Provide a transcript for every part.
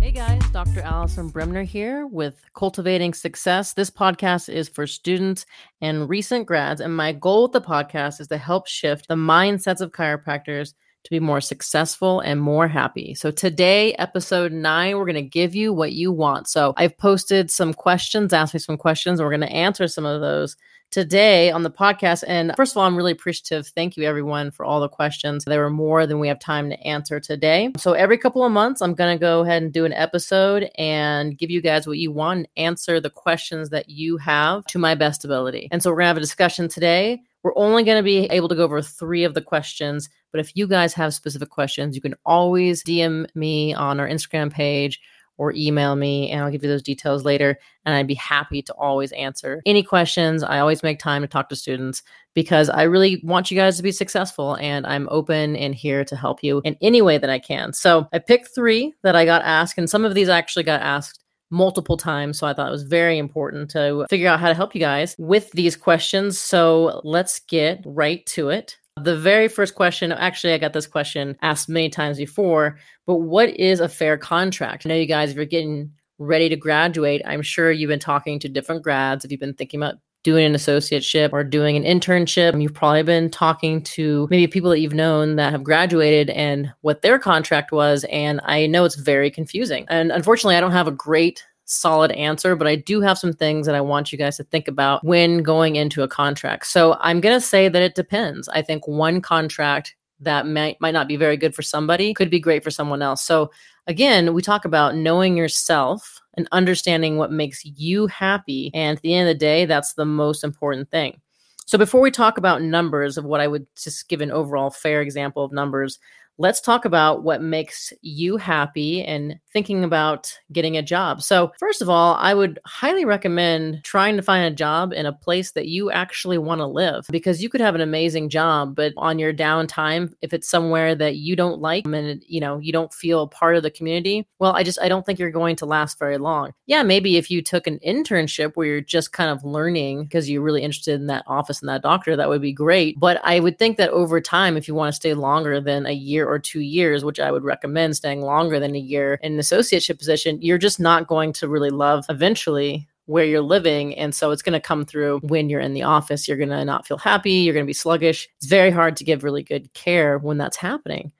Hey guys, Dr. Alison Bremner here with Cultivating Success. This podcast is for students and recent grads, and my goal with the podcast is to help shift the mindsets of chiropractors to be more successful and more happy. So, today, episode nine, we're going to give you what you want. So, I've posted some questions, asked me some questions, and we're going to answer some of those today on the podcast. And first of all, I'm really appreciative. Thank you, everyone, for all the questions. There were more than we have time to answer today. So, every couple of months, I'm going to go ahead and do an episode and give you guys what you want and answer the questions that you have to my best ability. And so, we're going to have a discussion today. We're only going to be able to go over three of the questions. But if you guys have specific questions, you can always DM me on our Instagram page or email me and I'll give you those details later. And I'd be happy to always answer any questions. I always make time to talk to students because I really want you guys to be successful and I'm open and here to help you in any way that I can. So I picked three that I got asked, and some of these actually got asked multiple times. So I thought it was very important to figure out how to help you guys with these questions. So let's get right to it. The very first question, actually, I got this question asked many times before, but what is a fair contract? I know you guys, if you're getting ready to graduate, I'm sure you've been talking to different grads. If you've been thinking about doing an associateship or doing an internship, you've probably been talking to maybe people that you've known that have graduated and what their contract was. And I know it's very confusing. And unfortunately, I don't have a great solid answer, but I do have some things that I want you guys to think about when going into a contract. So I'm going to say that it depends. I think one contract that might might not be very good for somebody could be great for someone else. So again, we talk about knowing yourself and understanding what makes you happy and at the end of the day, that's the most important thing. So before we talk about numbers of what I would just give an overall fair example of numbers, let's talk about what makes you happy and thinking about getting a job. So, first of all, I would highly recommend trying to find a job in a place that you actually want to live because you could have an amazing job, but on your downtime, if it's somewhere that you don't like and you know, you don't feel part of the community, well, I just I don't think you're going to last very long. Yeah, maybe if you took an internship where you're just kind of learning because you're really interested in that office and that doctor, that would be great. But I would think that over time if you want to stay longer than a year or 2 years, which I would recommend staying longer than a year in an associateship position, you're just not going to really love eventually where you're living. And so it's going to come through when you're in the office. You're going to not feel happy. You're going to be sluggish. It's very hard to give really good care when that's happening.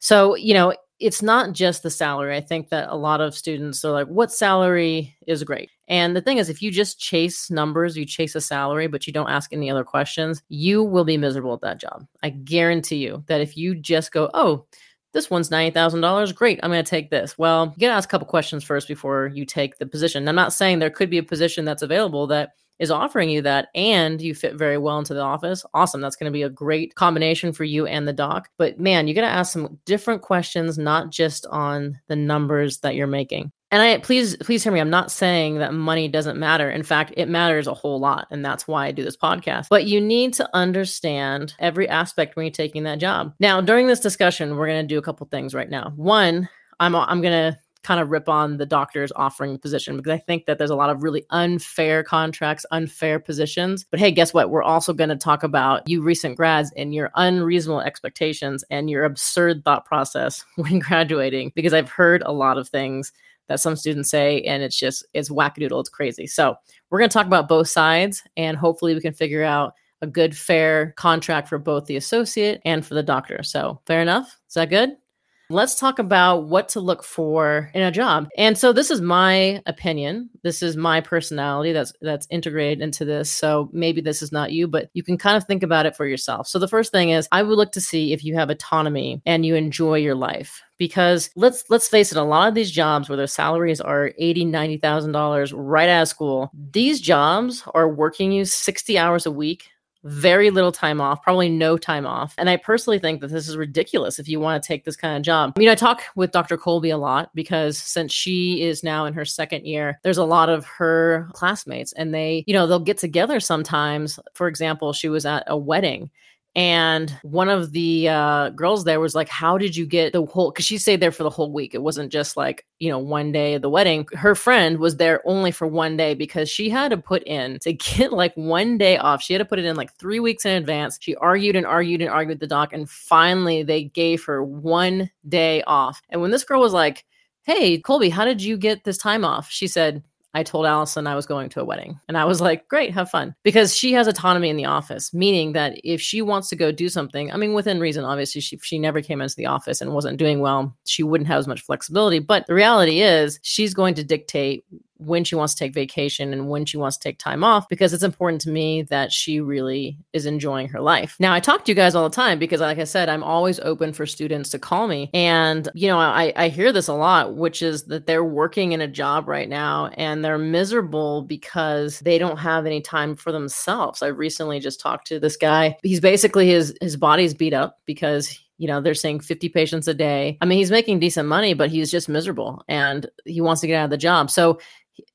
So, you know, it's not just the salary. I think that a lot of students are like, what salary is great? And the thing is, if you just chase numbers, you chase a salary, but you don't ask any other questions, you will be miserable at that job. I guarantee you that if you just go, oh, this one's $90,000. Great. I'm going to take this. Well, you got to ask a couple questions first before you take the position. I'm not saying there could be a position that's available that is offering you that and you fit very well into the office. Awesome. That's going to be a great combination for you and the doc. But man, you got to ask some different questions, not just on the numbers that you're making and I please please hear me. I'm not saying that money doesn't matter. In fact, it matters a whole lot, and that's why I do this podcast. But you need to understand every aspect when you're taking that job. Now, during this discussion, we're going to do a couple things right now. One, I'm I'm going to kind of rip on the doctors offering the position because I think that there's a lot of really unfair contracts, unfair positions. But hey, guess what? We're also going to talk about you recent grads and your unreasonable expectations and your absurd thought process when graduating because I've heard a lot of things that some students say, and it's just it's wackadoodle. It's crazy. So we're going to talk about both sides, and hopefully we can figure out a good, fair contract for both the associate and for the doctor. So fair enough. Is that good? Let's talk about what to look for in a job. And so this is my opinion. This is my personality that's that's integrated into this. So maybe this is not you, but you can kind of think about it for yourself. So the first thing is I would look to see if you have autonomy and you enjoy your life because let's let's face it a lot of these jobs where their salaries are 80 90000 dollars right out of school these jobs are working you 60 hours a week very little time off, probably no time off. And I personally think that this is ridiculous if you want to take this kind of job. I mean, I talk with Dr. Colby a lot because since she is now in her second year, there's a lot of her classmates and they, you know, they'll get together sometimes. For example, she was at a wedding And one of the uh, girls there was like, How did you get the whole? Because she stayed there for the whole week. It wasn't just like, you know, one day of the wedding. Her friend was there only for one day because she had to put in to get like one day off. She had to put it in like three weeks in advance. She argued and argued and argued with the doc. And finally, they gave her one day off. And when this girl was like, Hey, Colby, how did you get this time off? She said, I told Alison I was going to a wedding. And I was like, great, have fun. Because she has autonomy in the office, meaning that if she wants to go do something, I mean, within reason, obviously, she, she never came into the office and wasn't doing well, she wouldn't have as much flexibility. But the reality is, she's going to dictate when she wants to take vacation and when she wants to take time off because it's important to me that she really is enjoying her life. Now, I talk to you guys all the time because, like I said, I'm always open for students to call me. And, you know, I, I hear this a lot, which is that they're working in a job right now and they're miserable because they don't have any time for themselves. I recently just talked to this guy. He's basically his his body's beat up because you know they're saying 50 patients a day i mean he's making decent money but he's just miserable and he wants to get out of the job so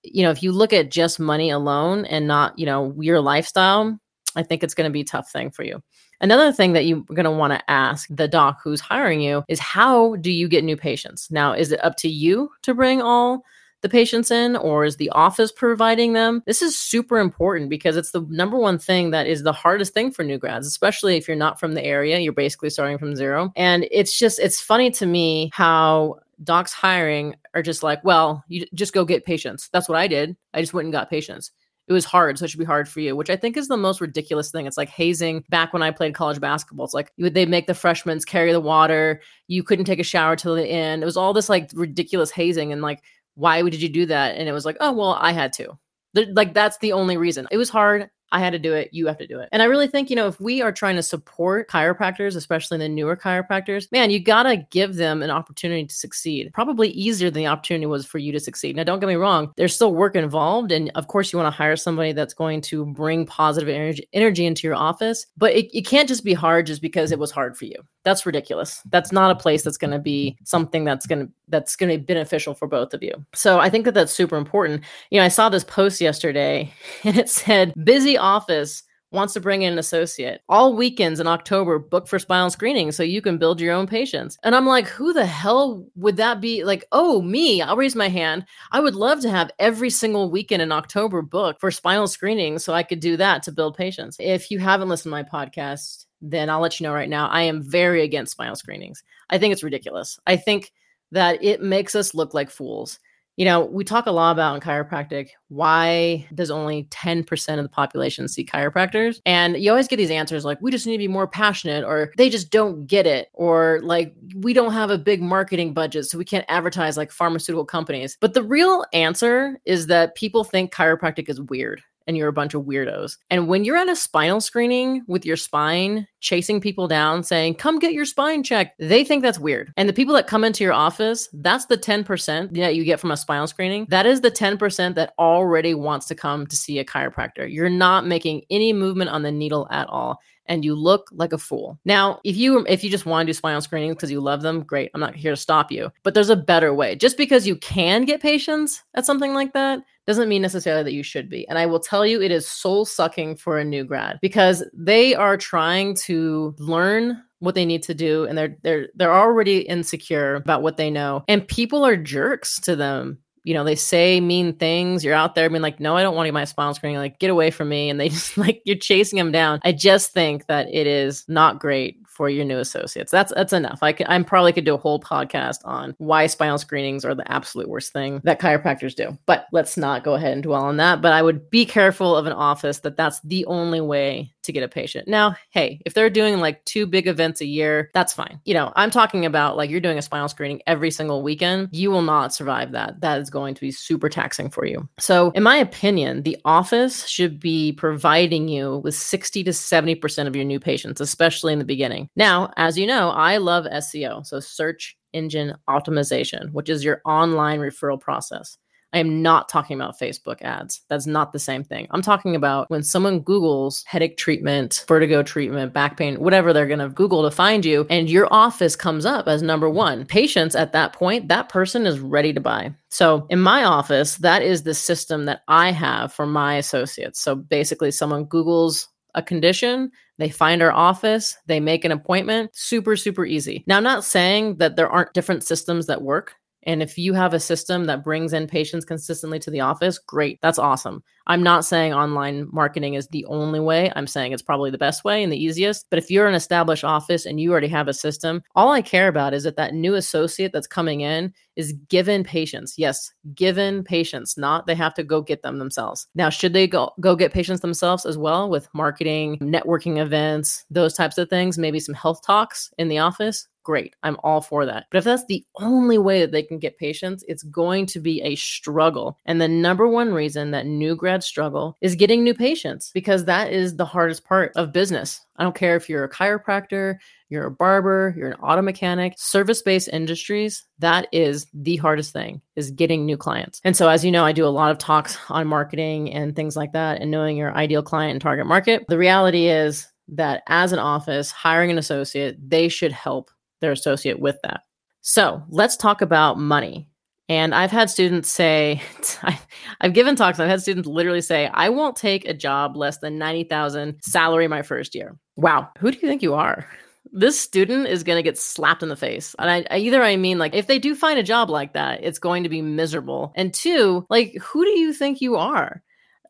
you know, if you look at just money alone and not, you know, your lifestyle, I think it's going to be a tough thing for you. Another thing that you're going to want to ask the doc who's hiring you is how do you get new patients? Now, is it up to you to bring all the patients in or is the office providing them? This is super important because it's the number one thing that is the hardest thing for new grads, especially if you're not from the area. You're basically starting from zero. And it's just, it's funny to me how docs hiring are just like, well, you just go get patients. That's what I did. I just went and got patients. It was hard, so it should be hard for you, which I think is the most ridiculous thing. It's like hazing back when I played college basketball. It's like they make the freshmen carry the water. You couldn't take a shower till the end. It was all this like ridiculous hazing. And like, why did you do that? And it was like, oh, well, I had to. Like, that's the only reason. It was hard. I had to do it. You have to do it. And I really think, you know, if we are trying to support chiropractors, especially the newer chiropractors, man, you got to give them an opportunity to succeed. Probably easier than the opportunity was for you to succeed. Now, don't get me wrong, there's still work involved. And of course, you want to hire somebody that's going to bring positive energy, energy into your office, but it, it can't just be hard just because it was hard for you. That's ridiculous. That's not a place that's going to be something that's going to that's going to be beneficial for both of you. So I think that that's super important. You know, I saw this post yesterday and it said busy office wants to bring in an associate. All weekends in October book for spinal screening so you can build your own patients. And I'm like, who the hell would that be? Like, oh, me, I'll raise my hand. I would love to have every single weekend in October book for spinal screening so I could do that to build patients. If you haven't listened to my podcast, then I'll let you know right now. I am very against spinal screenings. I think it's ridiculous. I think that it makes us look like fools. You know, we talk a lot about in chiropractic why does only 10% of the population see chiropractors? And you always get these answers like, we just need to be more passionate, or they just don't get it, or like, we don't have a big marketing budget, so we can't advertise like pharmaceutical companies. But the real answer is that people think chiropractic is weird and you're a bunch of weirdos. And when you're at a spinal screening with your spine, chasing people down saying, come get your spine checked, they think that's weird. And the people that come into your office, that's the 10% that you get from a spinal screening. That is the 10% that already wants to come to see a chiropractor. You're not making any movement on the needle at all and you look like a fool. Now, if you if you just want to do spinal screenings because you love them, great. I'm not here to stop you. But there's a better way. Just because you can get patients at something like that doesn't mean necessarily that you should be. And I will tell you, it is soul sucking for a new grad because they are trying to learn what they need to do and they're they're they're already insecure about what they know and people are jerks to them you know, they say mean things. You're out there being like, no, I don't want to get my spinal screening. Like, get away from me. And they just like, you're chasing them down. I just think that it is not great for your new associates. That's that's enough. I can I'm probably could do a whole podcast on why spinal screenings are the absolute worst thing that chiropractors do. But let's not go ahead and dwell on that. But I would be careful of an office that that's the only way to get a patient. Now, hey, if they're doing like two big events a year, that's fine. You know, I'm talking about like you're doing a spinal screening every single weekend. You will not survive that. That is going to be super taxing for you. So, in my opinion, the office should be providing you with 60 to 70% of your new patients, especially in the beginning. Now, as you know, I love SEO, so search engine optimization, which is your online referral process. I am not talking about Facebook ads. That's not the same thing. I'm talking about when someone Googles headache treatment, vertigo treatment, back pain, whatever they're going to Google to find you, and your office comes up as number one. Patients at that point, that person is ready to buy. So in my office, that is the system that I have for my associates. So basically, someone Googles a condition, they find our office, they make an appointment. Super, super easy. Now, I'm not saying that there aren't different systems that work. And if you have a system that brings in patients consistently to the office, great. That's awesome. I'm not saying online marketing is the only way. I'm saying it's probably the best way and the easiest. But if you're an established office and you already have a system, all I care about is that that new associate that's coming in is given patients. Yes, given patients, not they have to go get them themselves. Now, should they go go get patients themselves as well with marketing, networking events, those types of things, maybe some health talks in the office? Great. I'm all for that. But if that's the only way that they can get patients, it's going to be a struggle. And the number one reason that new grads struggle is getting new patients because that is the hardest part of business. I don't care if you're a chiropractor, you're a barber, you're an auto mechanic, service-based industries, that is the hardest thing is getting new clients. And so as you know, I do a lot of talks on marketing and things like that and knowing your ideal client and target market. The reality is that as an office hiring an associate, they should help their associate with that. So let's talk about money. And I've had students say, I've given talks, I've had students literally say, I won't take a job less than 90,000 salary my first year. Wow. Who do you think you are? This student is going to get slapped in the face. And I, I either I mean, like, if they do find a job like that, it's going to be miserable. And two, like, who do you think you are?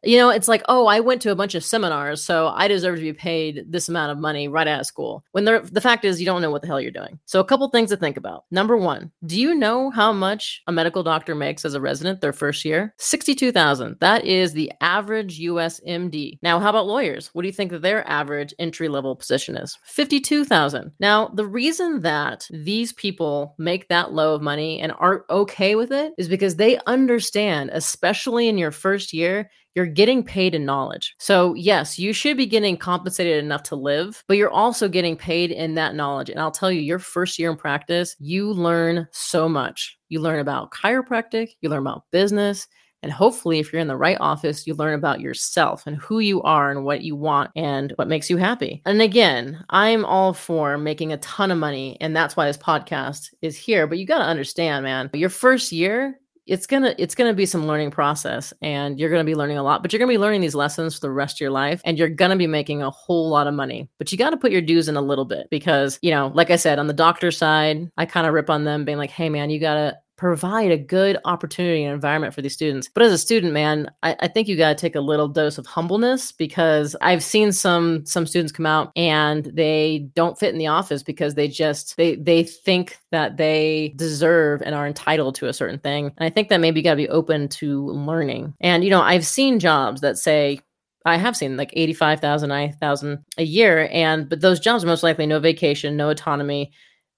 You know, it's like, oh, I went to a bunch of seminars, so I deserve to be paid this amount of money right out of school. When the fact is, you don't know what the hell you're doing. So, a couple things to think about. Number one, do you know how much a medical doctor makes as a resident their first year? Sixty-two thousand. That is the average U.S. MD. Now, how about lawyers? What do you think that their average entry level position is? Fifty-two thousand. Now, the reason that these people make that low of money and aren't okay with it is because they understand, especially in your first year you're getting paid in knowledge. So, yes, you should be getting compensated enough to live, but you're also getting paid in that knowledge. And I'll tell you, your first year in practice, you learn so much. You learn about chiropractic, you learn about business, and hopefully, if you're in the right office, you learn about yourself and who you are and what you want and what makes you happy. And again, I'm all for making a ton of money. And that's why this podcast is here. But you got to understand, man, your first year, it's gonna it's gonna be some learning process and you're gonna be learning a lot but you're gonna be learning these lessons for the rest of your life and you're gonna be making a whole lot of money. But you got to put your dues in a little bit because you know like i said on the doctor side i kind of rip on them being like hey man you gotta provide a good opportunity and environment for these students. But as a student, man, I, I think you got to take a little dose of humbleness because I've seen some some students come out and they don't fit in the office because they just they they think that they deserve and are entitled to a certain thing. And I think that maybe you got to be open to learning. And you know, I've seen jobs that say I have seen like 85,000, 90,000 a year. And, but those jobs are most likely no vacation, no autonomy,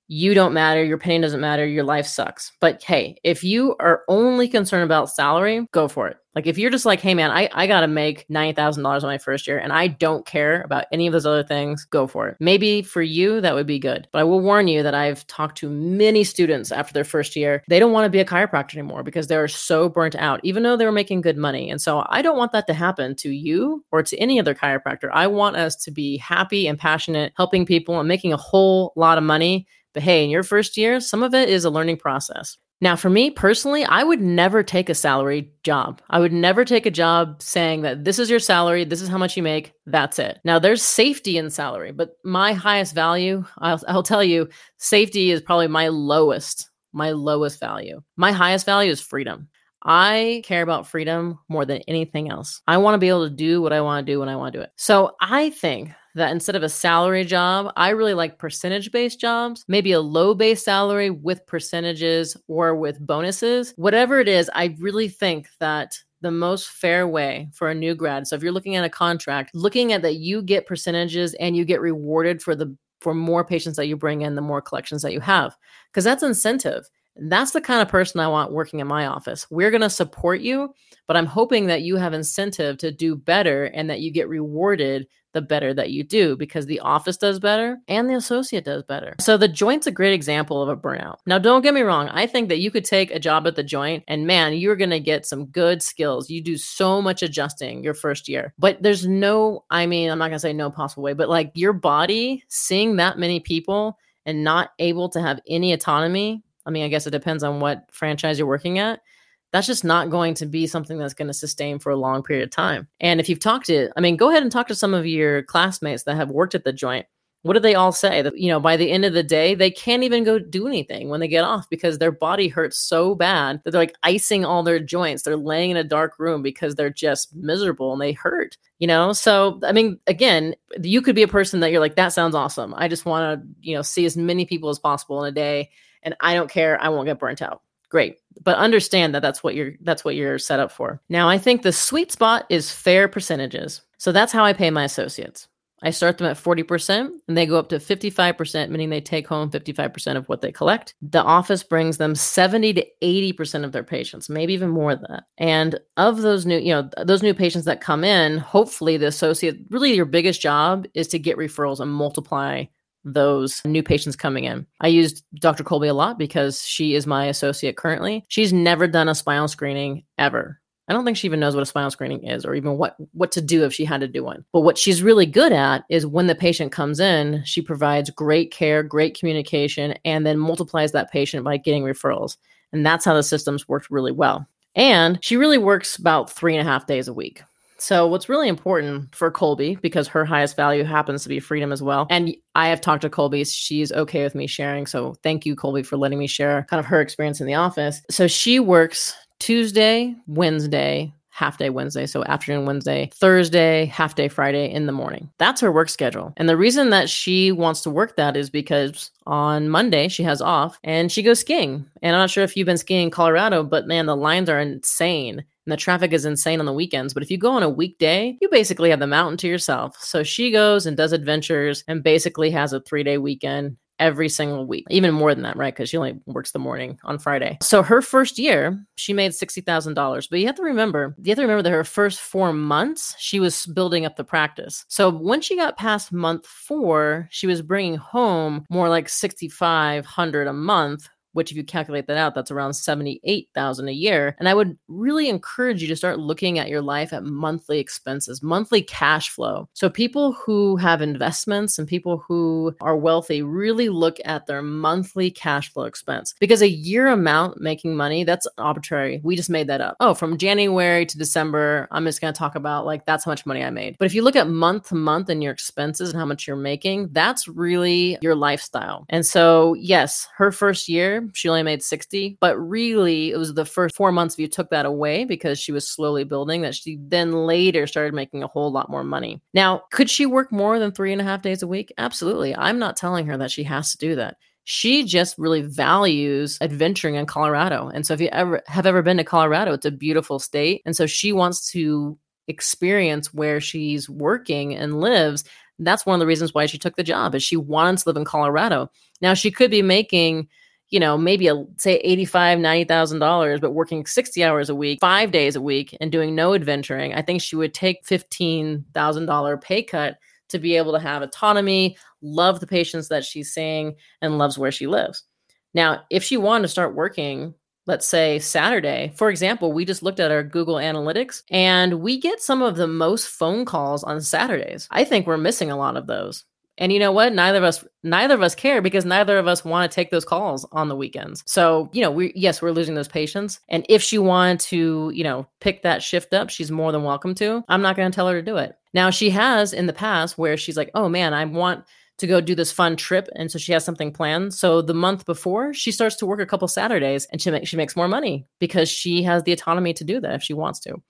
you don't matter, your opinion doesn't matter, your life sucks. But hey, if you are only concerned about salary, go for it. Like if you're just like, hey man, I, I gotta make ninety thousand dollars on my first year and I don't care about any of those other things, go for it. Maybe for you that would be good. But I will warn you that I've talked to many students after their first year. They don't want to be a chiropractor anymore because they're so burnt out, even though they were making good money. And so I don't want that to happen to you or to any other chiropractor. I want us to be happy and passionate, helping people and making a whole lot of money but hey, in your first year, some of it is a learning process. Now, for me personally, I would never take a salary job. I would never take a job saying that this is your salary, this is how much you make, that's it. Now, there's safety in salary, but my highest value, I'll, I'll tell you, safety is probably my lowest, my lowest value. My highest value is freedom. I care about freedom more than anything else. I want to be able to do what I want to do when I want to do it. So I think that instead of a salary job, I really like percentage based jobs, maybe a low base salary with percentages or with bonuses. Whatever it is, I really think that the most fair way for a new grad. So if you're looking at a contract, looking at that you get percentages and you get rewarded for the for more patients that you bring in, the more collections that you have. Because that's incentive. That's the kind of person I want working in my office. We're going to support you, but I'm hoping that you have incentive to do better and that you get rewarded the better that you do because the office does better and the associate does better. So the joint's a great example of a burnout. Now, don't get me wrong. I think that you could take a job at the joint and man, you're going to get some good skills. You do so much adjusting your first year, but there's no, I mean, I'm not going to say no possible way, but like your body seeing that many people and not able to have any autonomy. I mean, I guess it depends on what franchise you're working at. That's just not going to be something that's going to sustain for a long period of time. And if you've talked to, I mean, go ahead and talk to some of your classmates that have worked at the joint. What do they all say? That you know by the end of the day they can't even go do anything when they get off because their body hurts so bad that they're like icing all their joints. They're laying in a dark room because they're just miserable and they hurt you know? So i mean again you could be a person that you're like that sounds awesome. I just want to you know see as many people as possible in a day and i don't care i won't get burnt out. Great. But understand that that's what you're that's what you're set up for. Now i think the sweet spot is fair percentages. So that's how i pay my associates. I start them at 40% and they go up to 55%, meaning they take home 55% of what they collect. The office brings them 70 to 80% of their patients, maybe even more than that. And of those new, you know, those new patients that come in, hopefully the associate, really your biggest job is to get referrals and multiply those new patients coming in. I used Dr. Colby a lot because she is my associate currently. She's never done a spinal screening ever. I don't think she even knows what a spinal screening is or even what what to do if she had to do one. But what she's really good at is when the patient comes in, she provides great care, great communication, and then multiplies that patient by getting referrals. And that's how the systems worked really well. And she really works about three and a half days a week. So, what's really important for Colby, because her highest value happens to be freedom as well. And I have talked to Colby. She's okay with me sharing. So, thank you, Colby, for letting me share kind of her experience in the office. So, she works Tuesday, Wednesday, half day Wednesday, so afternoon Wednesday, Thursday, half day Friday in the morning. That's her work schedule. And the reason that she wants to work that is because on Monday she has off and she goes skiing. And I'm not sure if you've been skiing in Colorado, but man, the lines are insane. And the traffic is insane on the weekends. But if you go on a weekday, you basically have the mountain to yourself. So she goes and does adventures and basically has a three day weekend every single week, even more than that, right? Because she only works the morning on Friday. So her first year, she made $60,000. But you have to remember, you have to remember that her first four months, she was building up the practice. So when she got past month four, she was bringing home more like 6,500 a month which if you calculate that out, that's around 78,000 a year. And I would really encourage you to start looking at your life at monthly expenses, monthly cash flow. So people who have investments and people who are wealthy really look at their monthly cash flow expense because a year amount making money, that's arbitrary. We just made that up. Oh, from January to December, I'm just going to talk about like that's how much money I made. But if you look at month to month and your expenses and how much you're making, that's really your lifestyle. And so, yes, her first year, she only made 60, but really it was the first four months if you took that away because she was slowly building that she then later started making a whole lot more money. Now, could she work more than three and a half days a week? Absolutely. I'm not telling her that she has to do that she just really values adventuring in Colorado. And so if you ever have ever been to Colorado, it's a beautiful state. And so she wants to experience where she's working and lives. That's one of the reasons why she took the job is she wants to live in Colorado. Now she could be making you know, maybe a say eighty-five, ninety thousand dollars, but working sixty hours a week, five days a week, and doing no adventuring, I think she would take fifteen thousand dollar pay cut to be able to have autonomy, love the patients that she's seeing, and loves where she lives. Now, if she wanted to start working, let's say Saturday, for example, we just looked at our Google Analytics and we get some of the most phone calls on Saturdays. I think we're missing a lot of those. And you know what? Neither of us neither of us care because neither of us want to take those calls on the weekends. So, you know, we yes, we're losing those patients. And if she wanted to, you know, pick that shift up, she's more than welcome to. I'm not going to tell her to do it. Now, she has in the past where she's like, "Oh man, I want to go do this fun trip and so she has something planned so the month before she starts to work a couple saturdays and she, make, she makes more money because she has the autonomy to do that if she wants to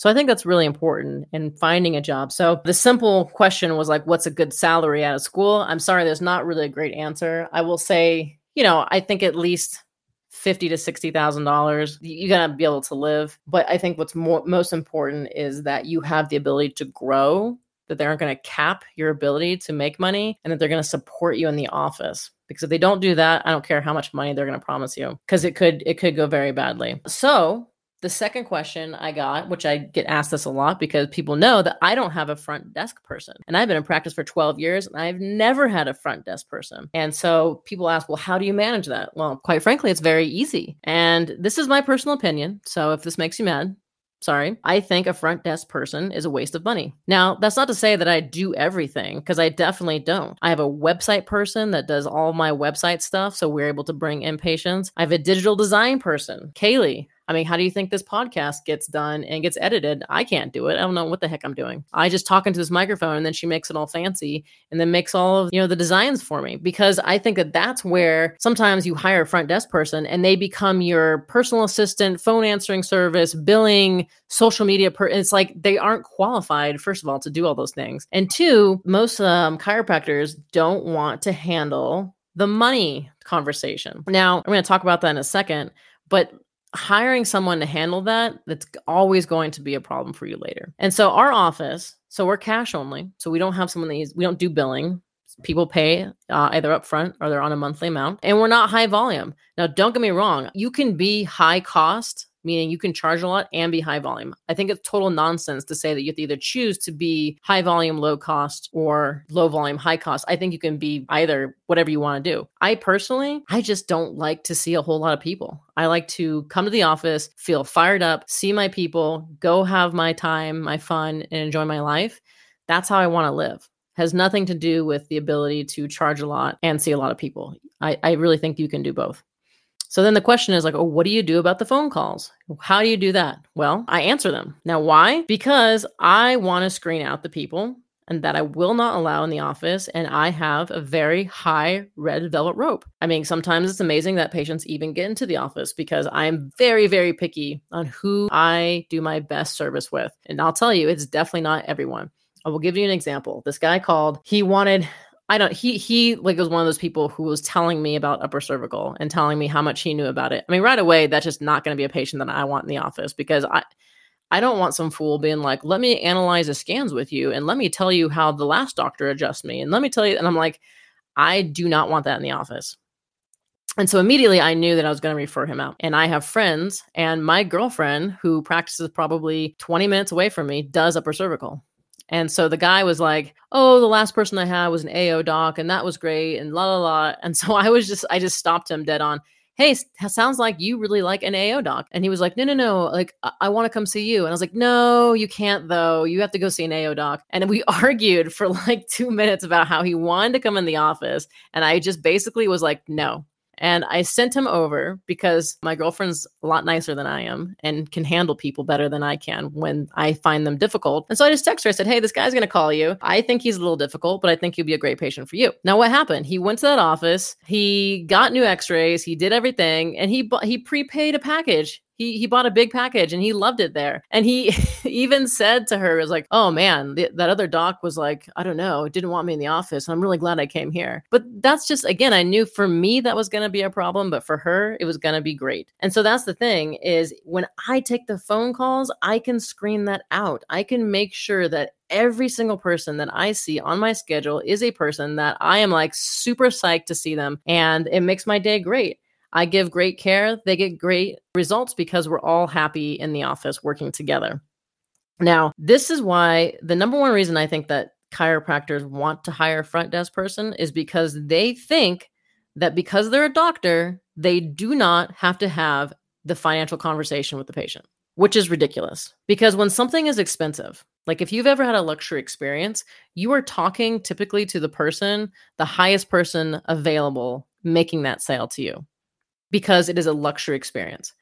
so I think that's really important in finding a job. So the simple question was like, what's a good salary out of school? I'm sorry, there's not really a great answer. I will say, you know, I think at least fifty to sixty thousand dollars. You're gonna be able to live. But I think what's more most important is that you have the ability to grow. That they aren't to cap your ability to make money, and that they're to support you in the office. Because if they don't do that, I don't care how much money they're to promise you, because it could it could go very badly. So the second question I got, which I get asked this a lot because people know that I don't have a front desk person. And I've been in practice for 12 years and I've never had a front desk person. And so people ask, well, how do you manage that? Well, quite frankly, it's very easy. And this is my personal opinion. So if this makes you mad, sorry, I think a front desk person is a waste of money. Now, that's not to say that I do everything because I definitely don't. I have a website person that does all my website stuff. So we're able to bring in patients. I have a digital design person, Kaylee. I mean, how do you think this podcast gets done and gets edited? I can't do it. I don't know what the heck I'm doing. I just talk into this microphone and then she makes it all fancy and then makes all of, you know, the designs for me because I think that that's where sometimes you hire a front desk person and they become your personal assistant, phone answering service, billing, social media. Per- it's like they aren't qualified, first of all, to do all those things. And two, most um, chiropractors don't want to handle the money conversation. Now, I'm going to talk about that in a second, but hiring someone to handle that that's always going to be a problem for you later. And so our office so we're cash only so we don't have someone that needs, we don't do billing. People pay uh, either up front or they're on a monthly amount and we're not high volume. Now don't get me wrong you can be high cost meaning you can charge a lot and be high volume. I think it's total nonsense to say that you have to either choose to be high volume, low cost, or low volume, high cost. I think you can be either whatever you want to do. I personally, I just don't like to see a whole lot of people. I like to come to the office, feel fired up, see my people, go have my time, my fun, and enjoy my life. That's how I want to live has nothing to do with the ability to charge a lot and see a lot of people. I, I really think you can do both. So then the question is like, oh, what do you do about the phone calls? How do you do that? Well, I answer them. Now, why? Because I want to screen out the people and that I will not allow in the office. And I have a very high red velvet rope. I mean, sometimes it's amazing that patients even get into the office because I'm very, very picky on who I do my best service with. And I'll tell you, it's definitely not everyone. I will give you an example. This guy called, he wanted I don't he he like was one of those people who was telling me about upper cervical and telling me how much he knew about it. I mean, right away, that's just not going to be a patient that I want in the office because I I don't want some fool being like, let me analyze the scans with you and let me tell you how the last doctor adjust me and let me tell you and I'm like, I do not want that in the office. And so immediately I knew that I was going to refer him out. And I have friends, and my girlfriend, who practices probably 20 minutes away from me, does upper cervical. And so the guy was like, "Oh, the last person I had was an AO doc, and that was great." And la la la. And so I was just, I just stopped him dead on. Hey, sounds like you really like an AO doc. And he was like, no, no, no. Like, I, I want to come see you. And I was like, no, you can't though. You have to go see an AO doc. And we argued for like two minutes about how he wanted to come in the office. And I just basically was like, no, and I sent him over because my girlfriend's a lot nicer than I am and can handle people better than I can when I find them difficult. And so I just texted her. I said, Hey, this guy's going to call you. I think he's a little difficult, but I think he'll be a great patient for you. Now, what happened? He went to that office. He got new x rays. He did everything and he, he prepaid a package he he bought a big package and he loved it there. And he even said to her, "Was like, oh man, th- that other doc was like, I don't know, didn't want me in the office. I'm really glad I came here." But that's just again, I knew for me that was going to be a problem, but for her, it was going to be great. And so that's the thing is when I take the phone calls, I can screen that out. I can make sure that every single person that I see on my schedule is a person that I am like super psyched to see them and it makes my day great. I give great care. They get great results because we're all happy in the office working together. Now, this is why the number one reason I think that chiropractors want to hire a front desk person is because they think that because they're a doctor, they do not have to have the financial conversation with the patient, which is ridiculous. Because when something is expensive, like if you've ever had a luxury experience, you are talking typically to the person, the highest person available making that sale to you because it is a luxury experience.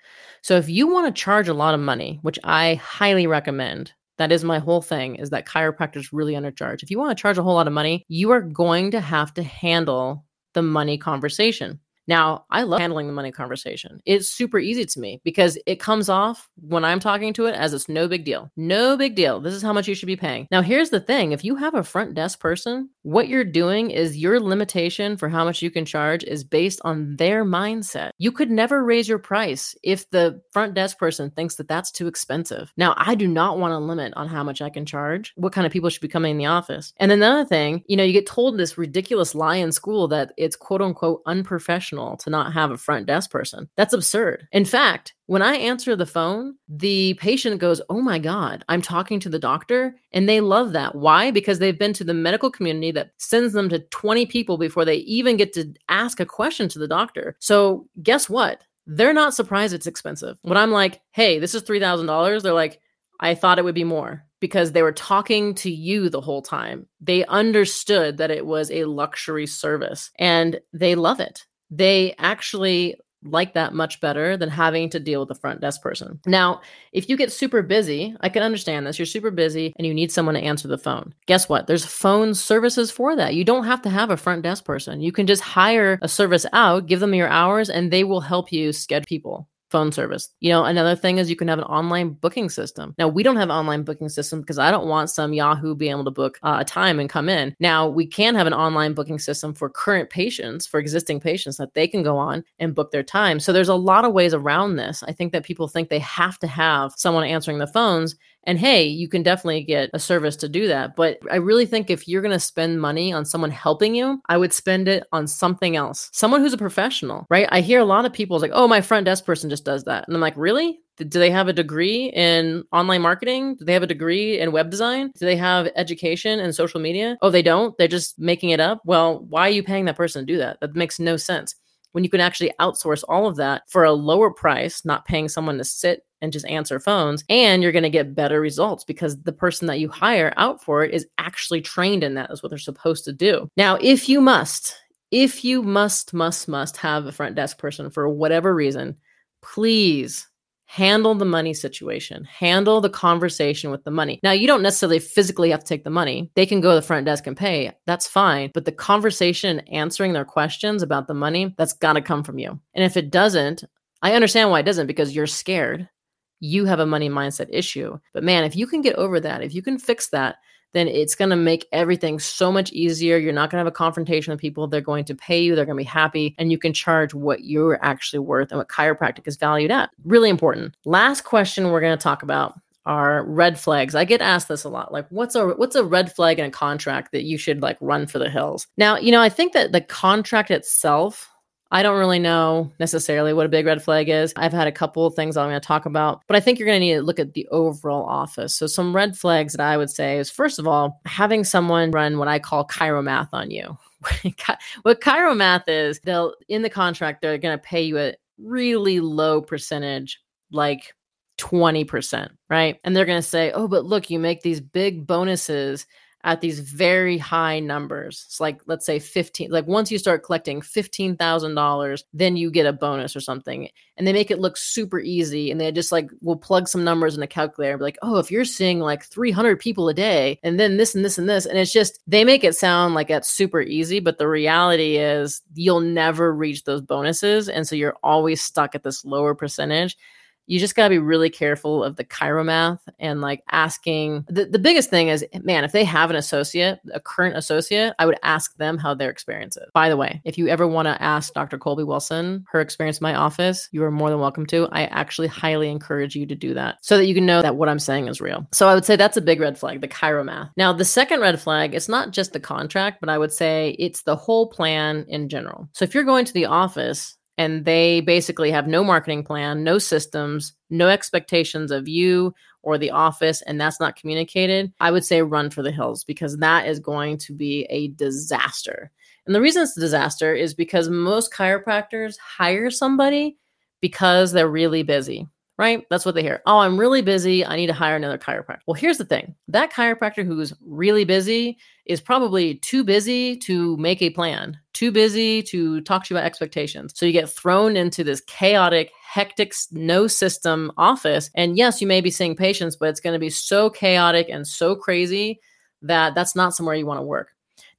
So if you want to charge a lot of money, which I highly recommend, that is my whole thing is that chiropractors really undercharge. If you want to charge a whole lot of money, you are going to have to handle the money conversation. Now, I love handling the money conversation. It's super easy to me because it comes off when I'm talking to it as it's no big deal. No big deal. This is how much you should be paying. Now, here's the thing if you have a front desk person, what you're doing is your limitation for how much you can charge is based on their mindset. You could never raise your price if the front desk person thinks that that's too expensive. Now, I do not want a limit on how much I can charge, what kind of people should be coming in the office. And another thing, you know, you get told this ridiculous lie in school that it's quote unquote unprofessional to not have a front desk person. That's absurd. In fact, when I answer the phone, the patient goes, Oh my God, I'm talking to the doctor. And they love that. Why? Because they've been to the medical community that sends them to 20 people before they even get to ask a question to the doctor. So, guess what? They're not surprised it's expensive. When I'm like, Hey, this is $3,000, they're like, I thought it would be more because they were talking to you the whole time. They understood that it was a luxury service and they love it they actually like that much better than having to deal with a front desk person. Now, if you get super busy, I can understand this. You're super busy and you need someone to answer the phone. Guess what? There's phone services for that. You don't have to have a front desk person. You can just hire a service out, give them your hours, and they will help you schedule people phone service. You know, another thing is you can have an online booking system. Now, we don't have online booking system because I don't want some Yahoo being able to book uh, a time and come in. Now, we can have an online booking system for current patients, for existing patients that they can go on and book their time. So there's a lot of ways around this. I think that people think they have to have someone answering the phones and hey, you can definitely get a service to do that. But I really think if you're going to spend money on someone helping you, I would spend it on something else. Someone who's a professional, right? I hear a lot of people like, oh, my front desk person just does that. And I'm like, really? Do they have a degree in online marketing? Do they have a degree in web design? Do they have education in social media? Oh, they don't? They're just making it up? Well, why are you paying that person to do that? That makes no sense when you can actually outsource all of that for a lower price, not paying someone to sit and just answer phones, and you're going to get better results because the person that you hire out for it is actually trained in that, is what they're supposed to do. Now, if you must, if you must, must, must have a front desk person for whatever reason, please handle the money situation, handle the conversation with the money. Now, you don't necessarily physically have to take the money. They can go to the front desk and pay. That's fine. But the conversation, answering their questions about the money, that's got to come from you. And if it doesn't, I understand why it doesn't because you're scared. You have a money mindset issue. But man, if you can get over that, if you can fix that, then it's going to make everything so much easier. You're not going to have a confrontation with people. They're going to pay you, they're going to be happy, and you can charge what you're actually worth and what chiropractic is valued at. Really important. Last question we're going to talk about are red flags. I get asked this a lot. Like what's a what's a red flag in a contract that you should like run for the hills? Now, you know, I think that the contract itself I don't really know necessarily what a big red flag is. I've had a couple of things I'm going to talk about, but I think you're going to need to look at the overall office. So, some red flags that I would say is first of all, having someone run what I call chiromath on you. what chiromath is, they'll in the contract, they're going to pay you a really low percentage, like 20%, right? And they're going to say, oh, but look, you make these big bonuses at these very high numbers. It's like let's say 15 like once you start collecting $15,000, then you get a bonus or something. And they make it look super easy and they just like will plug some numbers in a calculator and be like, "Oh, if you're seeing like 300 people a day and then this and this and this." And it's just they make it sound like it's super easy, but the reality is you'll never reach those bonuses and so you're always stuck at this lower percentage you just got to be really careful of the chiromath and like asking the, the biggest thing is man if they have an associate a current associate i would ask them how their experience is. By the way if you ever want to ask dr colby wilson her experience in my office you are more than welcome to. I actually highly encourage you to do that so that you can know that what i'm saying is real. So i would say that's a big red flag the chiromath now the second red flag it's not just the contract but i would say it's the whole plan in general. So if you're going to the office and they basically have no marketing plan, no systems, no expectations of you or the office, and that's not communicated, I would say run for the hills because that is going to be a disaster. And the reason it's a disaster is because most chiropractors hire somebody because they're really busy right? That's what they hear. Oh, I'm really busy. I need to hire another chiropractor. Well, here's the thing that chiropractor who's really busy is probably too busy to make a plan, too busy to talk to you about expectations. So you get thrown into this chaotic, hectic, no system office. And yes, you may be seeing patients, but it's going to be so chaotic and so crazy that that's not somewhere you want to work.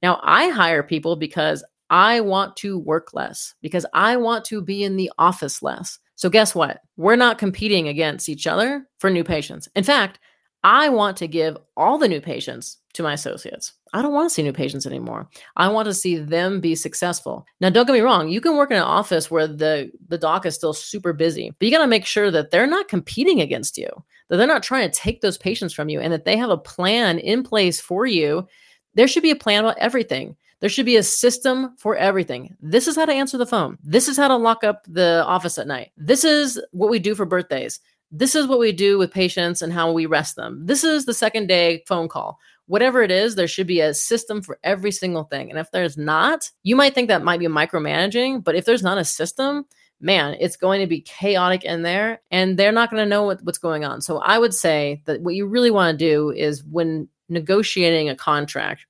Now, I hire people because I want to work less, because I want to be in the office less. So, guess what? We're not competing against each other for new patients. In fact, I want to give all the new patients to my associates. I don't want to see new patients anymore. I want to see them be successful. Now, don't get me wrong, you can work in an office where the, the doc is still super busy, but you got to make sure that they're not competing against you, that they're not trying to take those patients from you, and that they have a plan in place for you. There should be a plan about everything. There should be a system for everything. This is how to answer the phone. This is how to lock up the office at night. This is what we do for birthdays. This is what we do with patients and how we rest them. This is the second day phone call. Whatever it is, there should be a system for every single thing. And if there's not, you might think that might be micromanaging, but if there's not a system, man, it's going to be chaotic in there and they're not going to know what, what's going on. So I would say that what you really want to do is when negotiating a contract,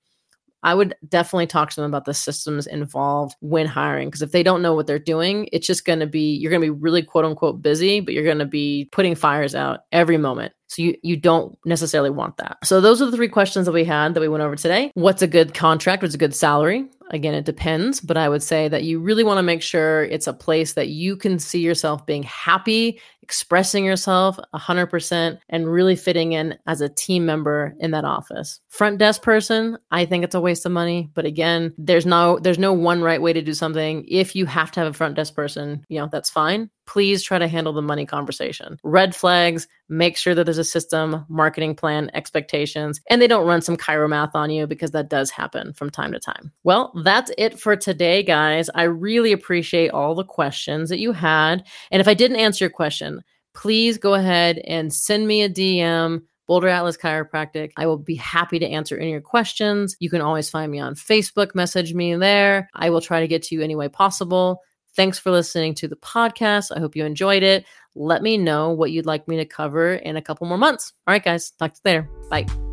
I would definitely talk to them about the systems involved when hiring. Because if they don't know what they're doing, it's just going to be, you're going to be really quote unquote busy, but you're going to be putting fires out every moment. So you, you don't necessarily want that. So those are the three questions that we had that we went over today. What's a good contract? What's a good salary? Again, it depends, but I would say that you really want to make sure it's a place that you can see yourself being happy, expressing yourself 100%, and really fitting in as a team member in that office. Front desk person, I think it's a waste of money, but again, there's no there's no one right way to do something. If you have to have a front desk person, you know, that's fine please try to handle the money conversation. Red flags, make sure that there's a system, marketing plan, expectations, and they don't run some chiromath on you because that does happen from time to time. Well, that's it for today, guys. I really appreciate all the questions that you had. And if I didn't answer your question, please go ahead and send me a DM. Boulder Atlas Chiropractic. I will be happy to answer any of your questions. You can always find me on Facebook, message me there. I will try to get to you any way possible. Thanks for listening to the podcast. I hope you enjoyed it. Let me know what you'd like me to cover in a couple more months. All right, guys, talk to you later. Bye.